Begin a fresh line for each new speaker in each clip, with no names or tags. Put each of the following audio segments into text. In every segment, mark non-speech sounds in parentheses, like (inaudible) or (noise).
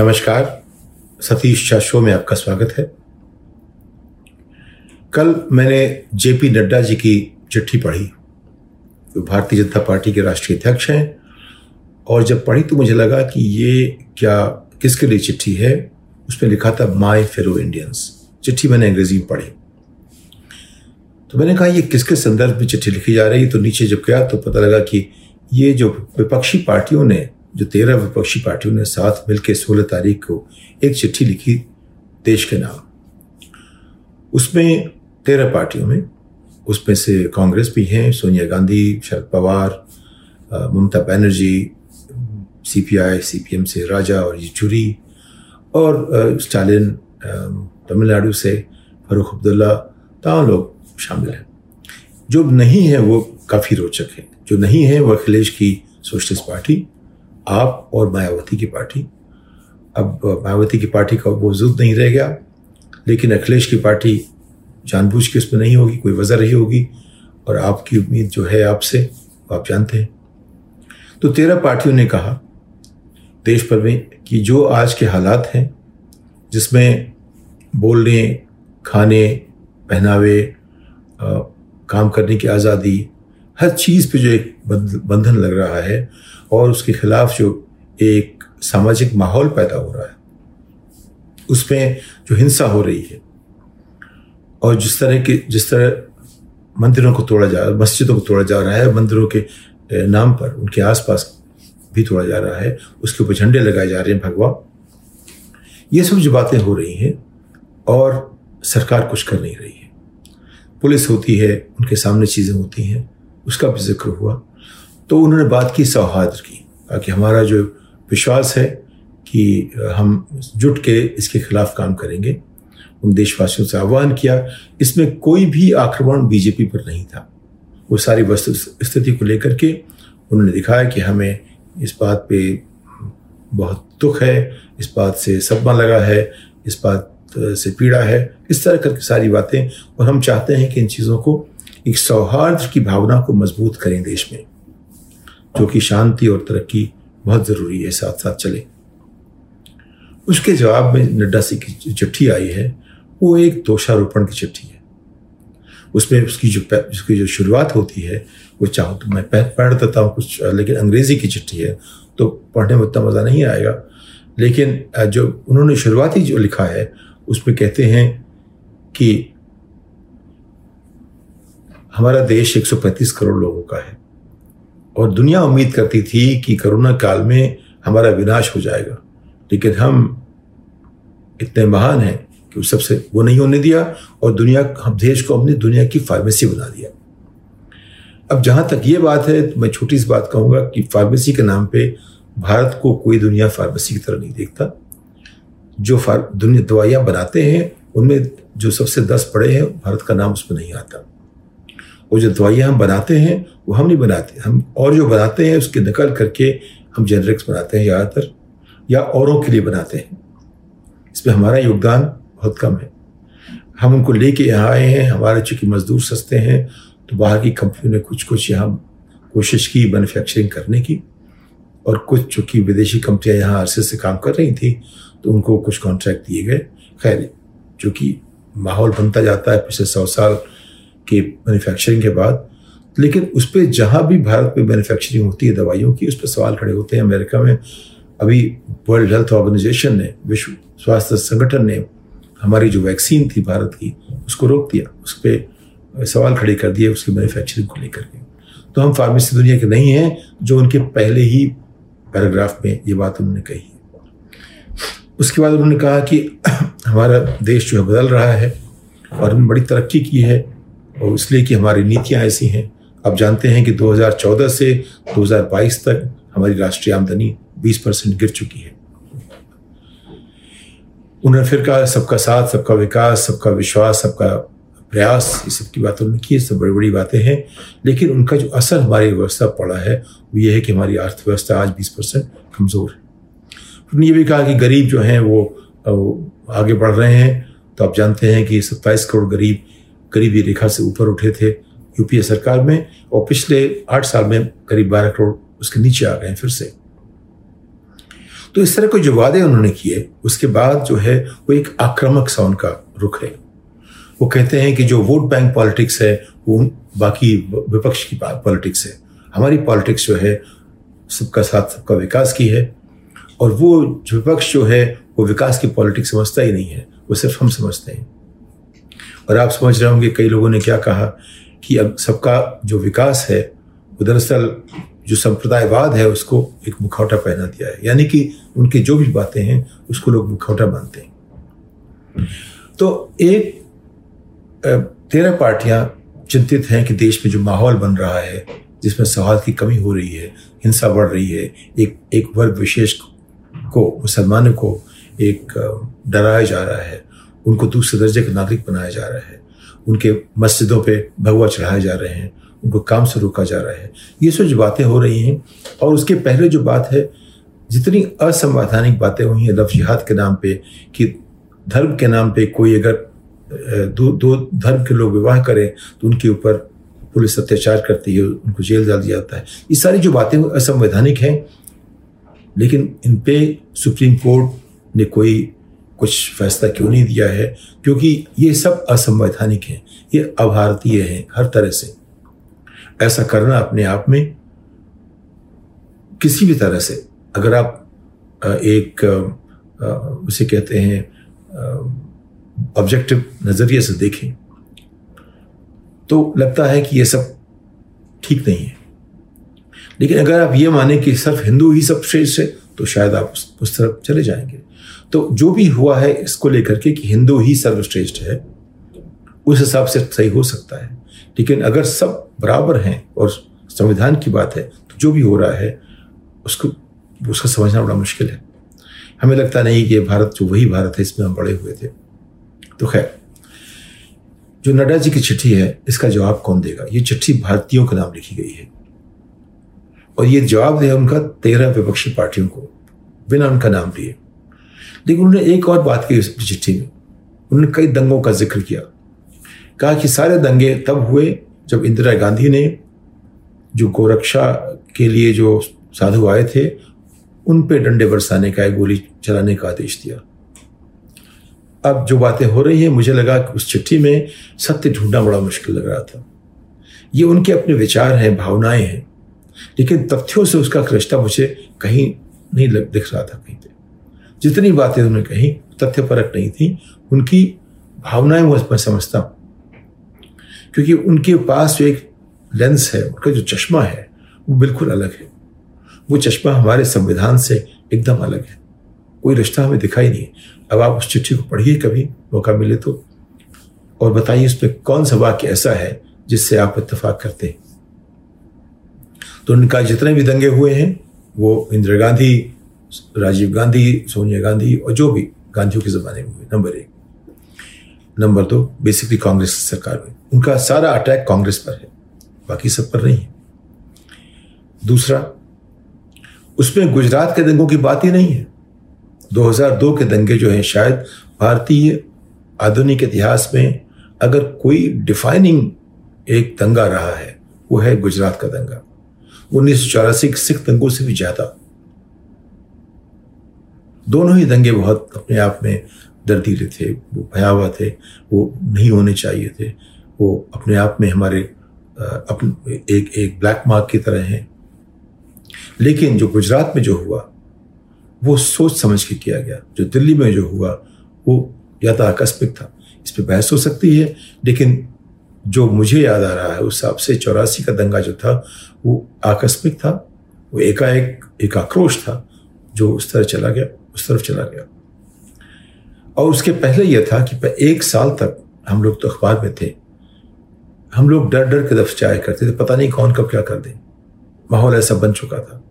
नमस्कार, सतीश शाह शो में आपका स्वागत है। कल मैंने जेपी नड्डा जी की चिट्ठी पढ़ी। जो भारतीय जनता पार्टी के राष्ट्रीय अध्यक्ष हैं और जब पढ़ी तो मुझे लगा कि ये क्या, किसके लिए चिट्ठी है? उसमें लिखा था माई फेरो इंडियंस चिट्ठी मैंने अंग्रेज़ी में पढ़ी। तो मैंने कहा, ये किसके संदर्भ में चिट्ठी लिखी जा रही है? तो नीचे जब गया तो पता लगा कि ये जो विपक्षी पार्टियों ने जो तेरह विपक्षी पार्टियों ने साथ मिलकर सोलह तारीख को एक चिट्ठी लिखी देश के नाम। उसमें तेरह पार्टियों में, उसमें से कांग्रेस भी हैं, सोनिया गांधी, शरद पवार ममता बनर्जी, सीपीआई, सीपीएम से राजा और येचुरी और स्टालिन तमिलनाडु से फरूख अब्दुल्ला, तमाम लोग शामिल हैं। जो नहीं है वो काफ़ी रोचक है। जो नहीं है वो अखिलेश की सोशलिस्ट पार्टी आप और मायावती की पार्टी। अब मायावती की पार्टी का वजूद नहीं रह गया लेकिन अखिलेश की पार्टी जानबूझ के उसमें नहीं होगी कोई वजह रही होगी और आपकी उम्मीद जो है आपसे वो आप जानते हैं। तो तेरह पार्टियों ने कहा देश भर में कि जो आज के हालात हैं जिसमें बोलने खाने पहनावे आ, काम करने की आज़ादी हर चीज़ पे जो एक बंधन लग रहा है और उसके खिलाफ जो एक सामाजिक माहौल पैदा हो रहा है, उसमें जो हिंसा हो रही है और जिस तरह के, जिस तरह मंदिरों को तोड़ा जा, मस्जिदों को तोड़ा जा रहा है, मंदिरों के नाम पर, उनके आसपास भी तोड़ा जा रहा है, उसके ऊपर झंडे लगाए जा रहे हैं भगवा ये सब जो बातें हो रही हैं और सरकार कुछ कर नहीं रही है। पुलिस होती है, उनके सामने चीज़ें होती हैं उसका भी ज़िक्र हुआ। तो उन्होंने बात की, सौहार्द की, ताकि हमारा जो विश्वास है कि हम जुट के इसके खिलाफ काम करेंगे। उन देशवासियों से आह्वान किया। इसमें कोई भी आक्रमण बीजेपी पर नहीं था। वो सारी वस्तु स्थिति को लेकर के उन्होंने दिखाया कि हमें इस बात पे बहुत दुख है, इस बात से सदमा लगा है, इस बात से पीड़ा है, इस तरह करके सारी बातें। और हम चाहते हैं कि इन चीज़ों को एक सौहार्द की भावना को मज़बूत करें देश में, जो कि शांति और तरक्की बहुत ज़रूरी है साथ साथ चले। उसके जवाब में नड्डा सिंह की चिट्ठी आई है, वो एक दोषारोपण की चिट्ठी है। उसमें उसकी जो उसकी जो शुरुआत होती है, वो चाहो तो मैं पढ़ देता हूँ कुछ, लेकिन अंग्रेज़ी की चिट्ठी है तो पढ़ने में उतना मज़ा नहीं आएगा। लेकिन जो उन्होंने शुरुआती जो लिखा है, उसमें कहते हैं कि हमारा देश 135 करोड़ लोगों का है। और दुनिया उम्मीद करती थी कि कोरोना काल में हमारा विनाश हो जाएगा। लेकिन हम इतने महान हैं कि उस सबसे वो नहीं होने दिया और दुनिया, हम देश को अपनी दुनिया की फार्मेसी बना दिया। अब जहाँ तक ये बात है तो मैं छोटी सी बात कहूँगा कि फार्मेसी के नाम पे भारत को कोई दुनिया फार्मेसी की तरह नहीं देखता। जो दुनिया दवाइयाँ बनाते हैं, उनमें जो सबसे दस पड़े हैं, भारत का नाम उसमें नहीं आता। वो जो दवाइयाँ हम बनाते हैं, वो हम नहीं बनाते। हम और जो बनाते हैं, उसकी नकल करके हम जेनरिक्स बनाते हैं ज़्यादातर, या औरों के लिए बनाते हैं। इसमें हमारा योगदान बहुत कम है। हम उनको लेके यहाँ आए हैं, हमारे चूँकि मजदूर सस्ते हैं तो बाहर की कंपनियों ने कुछ कुछ यहाँ कोशिश की मैन्युफैक्चरिंग करने की, और कुछ चूँकि विदेशी कंपनियाँ यहाँ अरसे से काम कर रही थी तो उनको कुछ कॉन्ट्रैक्ट दिए गए। खैर, चूँकि माहौल बनता जाता है, पिछले सौ साल के मैन्युफैक्चरिंग के बाद, लेकिन उस पर जहाँ भी भारत में मैन्युफैक्चरिंग होती है दवाइयों की, उस पर सवाल खड़े होते हैं। अमेरिका में अभी वर्ल्ड हेल्थ ऑर्गेनाइजेशन ने, विश्व स्वास्थ्य संगठन ने हमारी जो वैक्सीन थी भारत की, उसको रोक दिया। उस पर सवाल खड़े कर दिए उसकी मैन्युफैक्चरिंग को लेकर के। तो हम फार्मेसी दुनिया के नहीं हैं, जो उनके पहले ही पैराग्राफ में ये बात उन्होंने कही। उसके बाद उन्होंने कहा कि (clears throat) हमारा देश जो है बदल रहा है और हमने बड़ी तरक्की की है। और इसलिए कि हमारी नीतियाँ ऐसी हैं। आप जानते हैं कि 2014 से 2022 तक हमारी राष्ट्रीय आमदनी 20 परसेंट गिर चुकी है। उन्होंने फिर कहा सबका साथ सबका विकास सबका विश्वास सबका प्रयास ये सब की बातें उन्होंने की सब बड़ी बड़ी बातें हैं। लेकिन उनका जो असर हमारी व्यवस्था पड़ा है वो ये है कि हमारी अर्थव्यवस्था आज बीस परसेंट कमज़ोर है। उन्होंने ये भी कहा कि गरीब जो हैं वो, आगे बढ़ रहे हैं। तो आप जानते हैं कि सत्ताईस करोड़ गरीब गरीबी रेखा से ऊपर उठे थे यूपीए सरकार में और पिछले आठ साल में करीब बारह करोड़ उसके नीचे आ गए फिर से। तो इस तरह के जो वादे उन्होंने किए, उसके बाद जो है वो एक आक्रामक सा उनका रुख है वो कहते हैं कि जो वोट बैंक पॉलिटिक्स है, वो बाकी विपक्ष की पॉलिटिक्स है। हमारी पॉलिटिक्स जो है, सबका साथ, सबका विकास की है और वो विपक्ष जो है, वो विकास की पॉलिटिक्स समझता ही नहीं है। वो सिर्फ़ हम समझते हैं। और आप समझ रहे होंगे कई लोगों ने क्या कहा कि अब सबका जो विकास है, वो दरअसल जो संप्रदायवाद है, उसको एक मुखौटा पहना दिया है। यानी कि उनकी जो भी बातें हैं, उसको लोग मुखौटा मानते हैं। तो एक तेरह पार्टियाँ चिंतित हैं कि देश में जो माहौल बन रहा है, जिसमें सवाल की कमी हो रही है, हिंसा बढ़ रही है, एक एक वर्ग विशेष को, मुसलमानों को एक डराया जा रहा है। उनको दूसरे दर्जे का नागरिक बनाया जा रहा है। उनके मस्जिदों पे भगवा चढ़ाए जा रहे हैं, उनको काम से रोका जा रहा है। ये सब जो बातें हो रही हैं, और उसके पहले जो बात है, जितनी असंवैधानिक बातें हुई हैं लफ जिहाद के नाम पे, कि धर्म के नाम पे कोई अगर दो दो धर्म के लोग विवाह करें तो उनके ऊपर पुलिस अत्याचार करती है, उनको जेल डाल दिया जाता है। ये सारी जो बातें असंवैधानिक हैं, लेकिन इन पे सुप्रीम कोर्ट ने कोई कुछ फैसला क्यों नहीं दिया है? क्योंकि ये सब असंवैधानिक हैं। ये अभारतीय हैं, हर तरह से। ऐसा करना अपने आप में किसी भी तरह से। अगर आप एक उसे कहते हैं ऑब्जेक्टिव नज़रिए से देखें तो लगता है कि ये सब ठीक नहीं है। लेकिन अगर आप ये माने कि सिर्फ़ हिंदू ही सब श्रेष्ठ है तो शायद आप उस तरफ़ चले जाएँगे। तो जो भी हुआ है इसको लेकर के कि हिंदू ही सर्वश्रेष्ठ है, उस हिसाब से सही हो सकता है। लेकिन अगर सब बराबर हैं और संविधान की बात है तो जो भी हो रहा है, उसको, उसका समझना बड़ा मुश्किल है। हमें लगता नहीं कि भारत, जो वही भारत है, इसमें हम बड़े हुए थे। तो खैर, जो नड्डा जी की चिट्ठी है, इसका जवाब कौन देगा? ये चिट्ठी भारतीयों के नाम लिखी गई है। और ये जवाब दिया उनका तेरह विपक्षी पार्टियों को, बिना उनका नाम लिए। लेकिन उन्होंने एक और बात की उस चिट्ठी में। उन्होंने कई दंगों का ज़िक्र किया। कहा कि सारे दंगे तब हुए जब इंदिरा गांधी ने जो गोरक्षा के लिए जो साधु आए थे, उन पे डंडे बरसाने का गोली चलाने का आदेश दिया। अब जो बातें हो रही हैं, मुझे लगा कि उस चिट्ठी में सत्य ढूंढना बड़ा मुश्किल लग रहा था। ये उनके अपने विचार हैं, भावनाएँ हैं, लेकिन तथ्यों से उसका रिश्ता मुझे कहीं नहीं दिख रहा था कहीं पे। जितनी बातें उन्होंने कही, तथ्य परक नहीं थी। उनकी भावनाएँ मैं समझता हूँ। क्योंकि उनके पास जो एक लेंस है, उनका जो चश्मा है, वो बिल्कुल अलग है। वो चश्मा हमारे संविधान से एकदम अलग है। कोई रिश्ता हमें दिखाई नहीं अब आप उस चिट्ठी को पढ़िए कभी, मौका मिले तो और बताइए उस पर कौन सा वाक्य ऐसा है जिससे आप इतफाक करते हैं। तो उनका जितने भी दंगे हुए हैं, वो इंदिरा गांधी राजीव गांधी, सोनिया गांधी और जो भी गांधियों के ज़माने में हुए, नंबर एक। नंबर दो बेसिकली कांग्रेस सरकार में। उनका सारा अटैक कांग्रेस पर है, बाकी सब पर नहीं है। दूसरा, उसमें गुजरात के दंगों की बात ही नहीं है। 2002 के दंगे जो हैं, शायद भारतीय आधुनिक इतिहास में अगर कोई डिफाइनिंग एक दंगा रहा है, वो है गुजरात का दंगा। उन्नीस सौ सिख दंगों से भी ज़्यादा। दोनों ही दंगे बहुत अपने आप में दर्दीले थे, वो भयावह थे, वो नहीं होने चाहिए थे। वो अपने आप में हमारे अपने एक एक ब्लैक मार्क की तरह हैं। लेकिन जो गुजरात में जो हुआ, वो सोच समझ के किया गया। जो दिल्ली में जो हुआ, वो या तो आकस्मिक था, इस पर बहस हो सकती है, लेकिन जो मुझे याद आ रहा है, उस हिसाब से चौरासी का दंगा जो था, वो आकस्मिक था, वो एकाएक, एक आक्रोश था, जो उस तरह चला गया। उस तरफ़ चला गया। और उसके पहले यह था कि एक साल तक हम लोग तो अखबार में थे। हम लोग डर डर के दफ जाया करते थे, पता नहीं कौन कब क्या कर दे। माहौल ऐसा बन चुका था।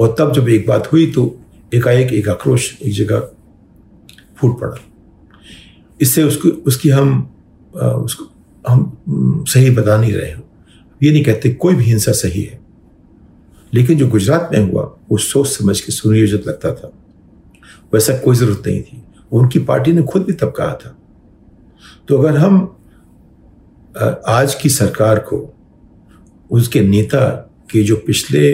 और तब जब एक बात हुई तो एकाएक एक आक्रोश एक जगह फूट पड़ा। इससे उसको, उसकी हम उसको हम सही बता नहीं रहे ये नहीं कहते कोई भी हिंसा सही है। लेकिन जो गुजरात में हुआ, वो सोच समझ के सुनियोजित लगता था। वैसा कोई ज़रूरत नहीं थी। उनकी पार्टी ने खुद भी तब कहा था। तो अगर हम आज की सरकार को उसके नेता के जो पिछले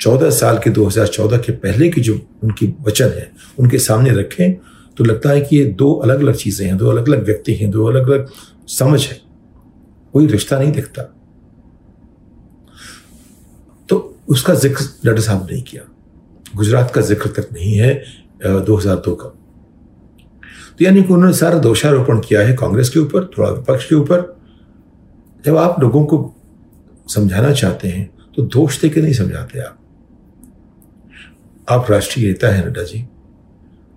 चौदह साल के 2014 के पहले की जो उनकी वचन है, उनके सामने रखें तो लगता है कि ये दो अलग अलग चीज़ें हैं, दो अलग अलग व्यक्ति हैं, दो अलग अलग समझ है। कोई रिश्ता नहीं दिखता। तो उसका ज़िक्र डॉक्टर साहब ने किया। गुजरात का ज़िक्र तक नहीं है। दो हज़ार दो का। तो यानी कि उन्होंने सारा दोषारोपण किया है कांग्रेस के ऊपर, थोड़ा विपक्ष के ऊपर। जब आप लोगों को समझाना चाहते हैं तो दोष देके नहीं समझाते आप। आप राष्ट्रीय नेता हैं, नड्डा जी।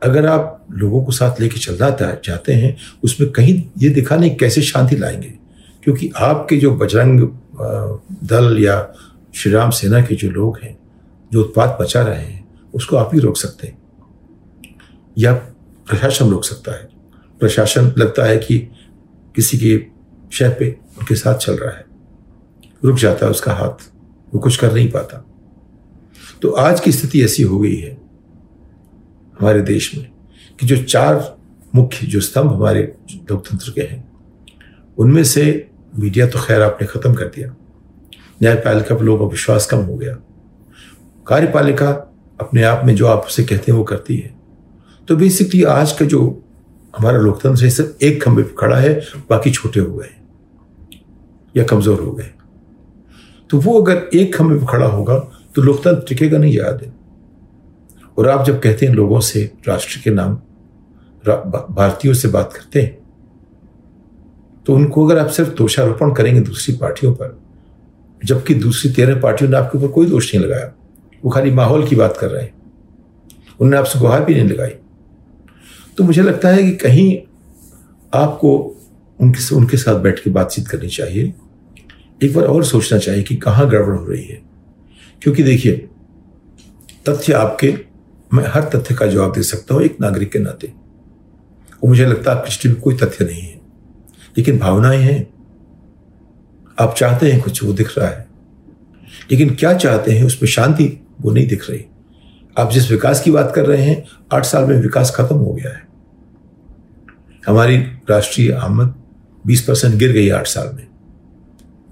अगर आप लोगों को साथ लेके चलना चाहते हैं, उसमें कहीं ये दिखाने कैसे शांति लाएँगे। क्योंकि आपके जो बजरंग दल या श्री राम सेना के जो लोग हैं, जो उत्पाद बचा रहे हैं, उसको आप ही रोक सकते हैं। या प्रशासन रोक सकता है। प्रशासन लगता है कि किसी के शह पे उनके साथ चल रहा है। रुक जाता है उसका हाथ, वो कुछ कर नहीं पाता। तो आज की स्थिति ऐसी हो गई है हमारे देश में कि जो चार मुख्य, जो स्तंभ हमारे लोकतंत्र के हैं, उनमें से मीडिया तो खैर आपने खत्म कर दिया। न्यायपालिका पर लोगों का विश्वास कम हो गया। कार्यपालिका अपने आप में जो आप उसे कहते हैं वो करती है। तो बेसिकली आज का जो हमारा लोकतंत्र है, सिर्फ़ एक खंभे पर खड़ा है, बाकी छोटे हो गए या कमज़ोर हो गए। तो वो अगर एक खंभे पर खड़ा होगा तो लोकतंत्र टिकेगा नहीं याद है। और आप जब कहते हैं लोगों से, राष्ट्र के नाम भारतीयों से बात करते हैं तो उनको अगर आप सिर्फ़ दोषारोपण करेंगे दूसरी पार्टियों पर, जबकि दूसरी तेरह पार्टियों ने आपके ऊपर कोई दोष नहीं लगाया, वो खाली माहौल की बात कर रहे हैं। उन्होंने आपसे गुहार भी नहीं लगाई। तो मुझे लगता है कि कहीं आपको उनके उनके साथ बैठ के बातचीत करनी चाहिए। एक बार और सोचना चाहिए कि कहाँ गड़बड़ हो रही है। क्योंकि देखिए, तथ्य आपके, मैं हर तथ्य का जवाब दे सकता हूँ, एक नागरिक के नाते। वो मुझे लगता है आपकी में कोई तथ्य नहीं है। लेकिन भावनाएँ हैं। आप चाहते हैं कुछ, वो दिख रहा है। लेकिन क्या चाहते हैं, उसमें शांति वो नहीं दिख रही। आप जिस विकास की बात कर रहे हैं, आठ साल में विकास खत्म हो गया है। हमारी राष्ट्रीय आमद बीस परसेंट गिर गई आठ साल में।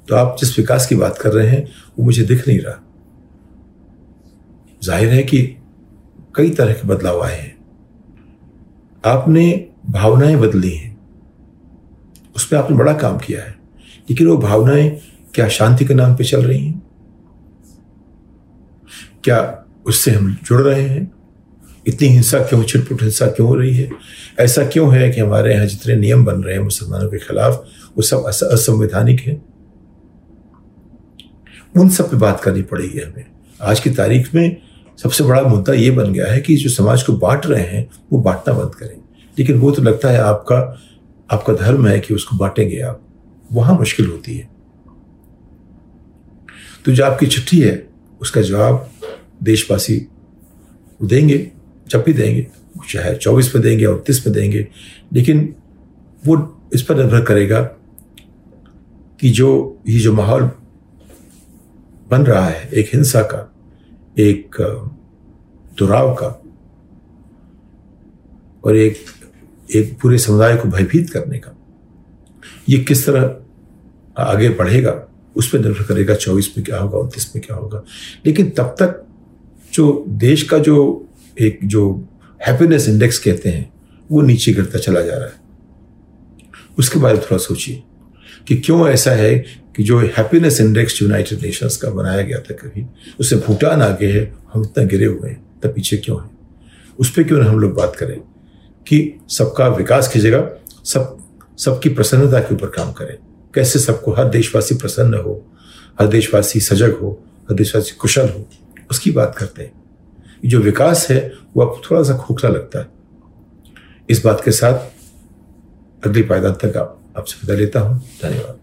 तो आप जिस विकास की बात कर रहे हैं, वो मुझे दिख नहीं रहा। ज़ाहिर है कि कई तरह के बदलाव आए हैं। आपने भावनाएँ बदली हैं। उस पर आपने बड़ा काम किया है। लेकिन वो भावनाएँ क्या शांति के नाम पे चल रही हैं? क्या उससे हम जुड़ रहे हैं? इतनी हिंसा क्यों, छिटपुट हिंसा क्यों हो रही है? ऐसा क्यों है कि हमारे यहाँ जितने नियम बन रहे हैं मुसलमानों के खिलाफ, वो सब असंवैधानिक है? उन सब पे बात करनी पड़ेगी हमें। आज की तारीख में सबसे बड़ा मुद्दा ये बन गया है कि जो समाज को बांट रहे हैं, वो बांटना बंद करें। लेकिन वो तो लगता है आपका आपका धर्म है कि उसको बांटेंगे आप। वहाँ मुश्किल होती है। तो जो आपकी चिट्ठी है, उसका जवाब देशवासी देंगे। जब भी देंगे, चाहे चौबीस में देंगे और उनतीस में देंगे, लेकिन वो इस पर निर्भर करेगा कि जो, ये जो माहौल बन रहा है, एक हिंसा का, एक, दुराव का, और एक एक पूरे समुदाय को भयभीत करने का, ये किस तरह आगे बढ़ेगा, उस पर निर्भर करेगा, चौबीस में क्या होगा, उनतीस में क्या होगा। लेकिन तब तक जो देश का जो एक जो हैप्पीनेस इंडेक्स कहते हैं, वो नीचे गिरता चला जा रहा है। उसके बारे में थोड़ा सोचिए कि क्यों ऐसा है कि जो हैप्पीनेस इंडेक्स यूनाइटेड नेशंस का बनाया गया था कभी उससे भूटान आगे है, हम इतना गिरे हुए हैं तब पीछे क्यों है? उस पर क्यों हम लोग बात करें कि सबका विकास की जगह सब, सबकी प्रसन्नता के ऊपर काम करें। कैसे सबको हर देशवासी प्रसन्न हो, हर देशवासी सजग हो, हर देशवासी कुशल हो, उसकी बात करते हैं। जो विकास है, वो आपको थोड़ा सा खोखला लगता है। इस बात के साथ अगली पायदान तक आप, आपसे विदा लेता हूँ। धन्यवाद।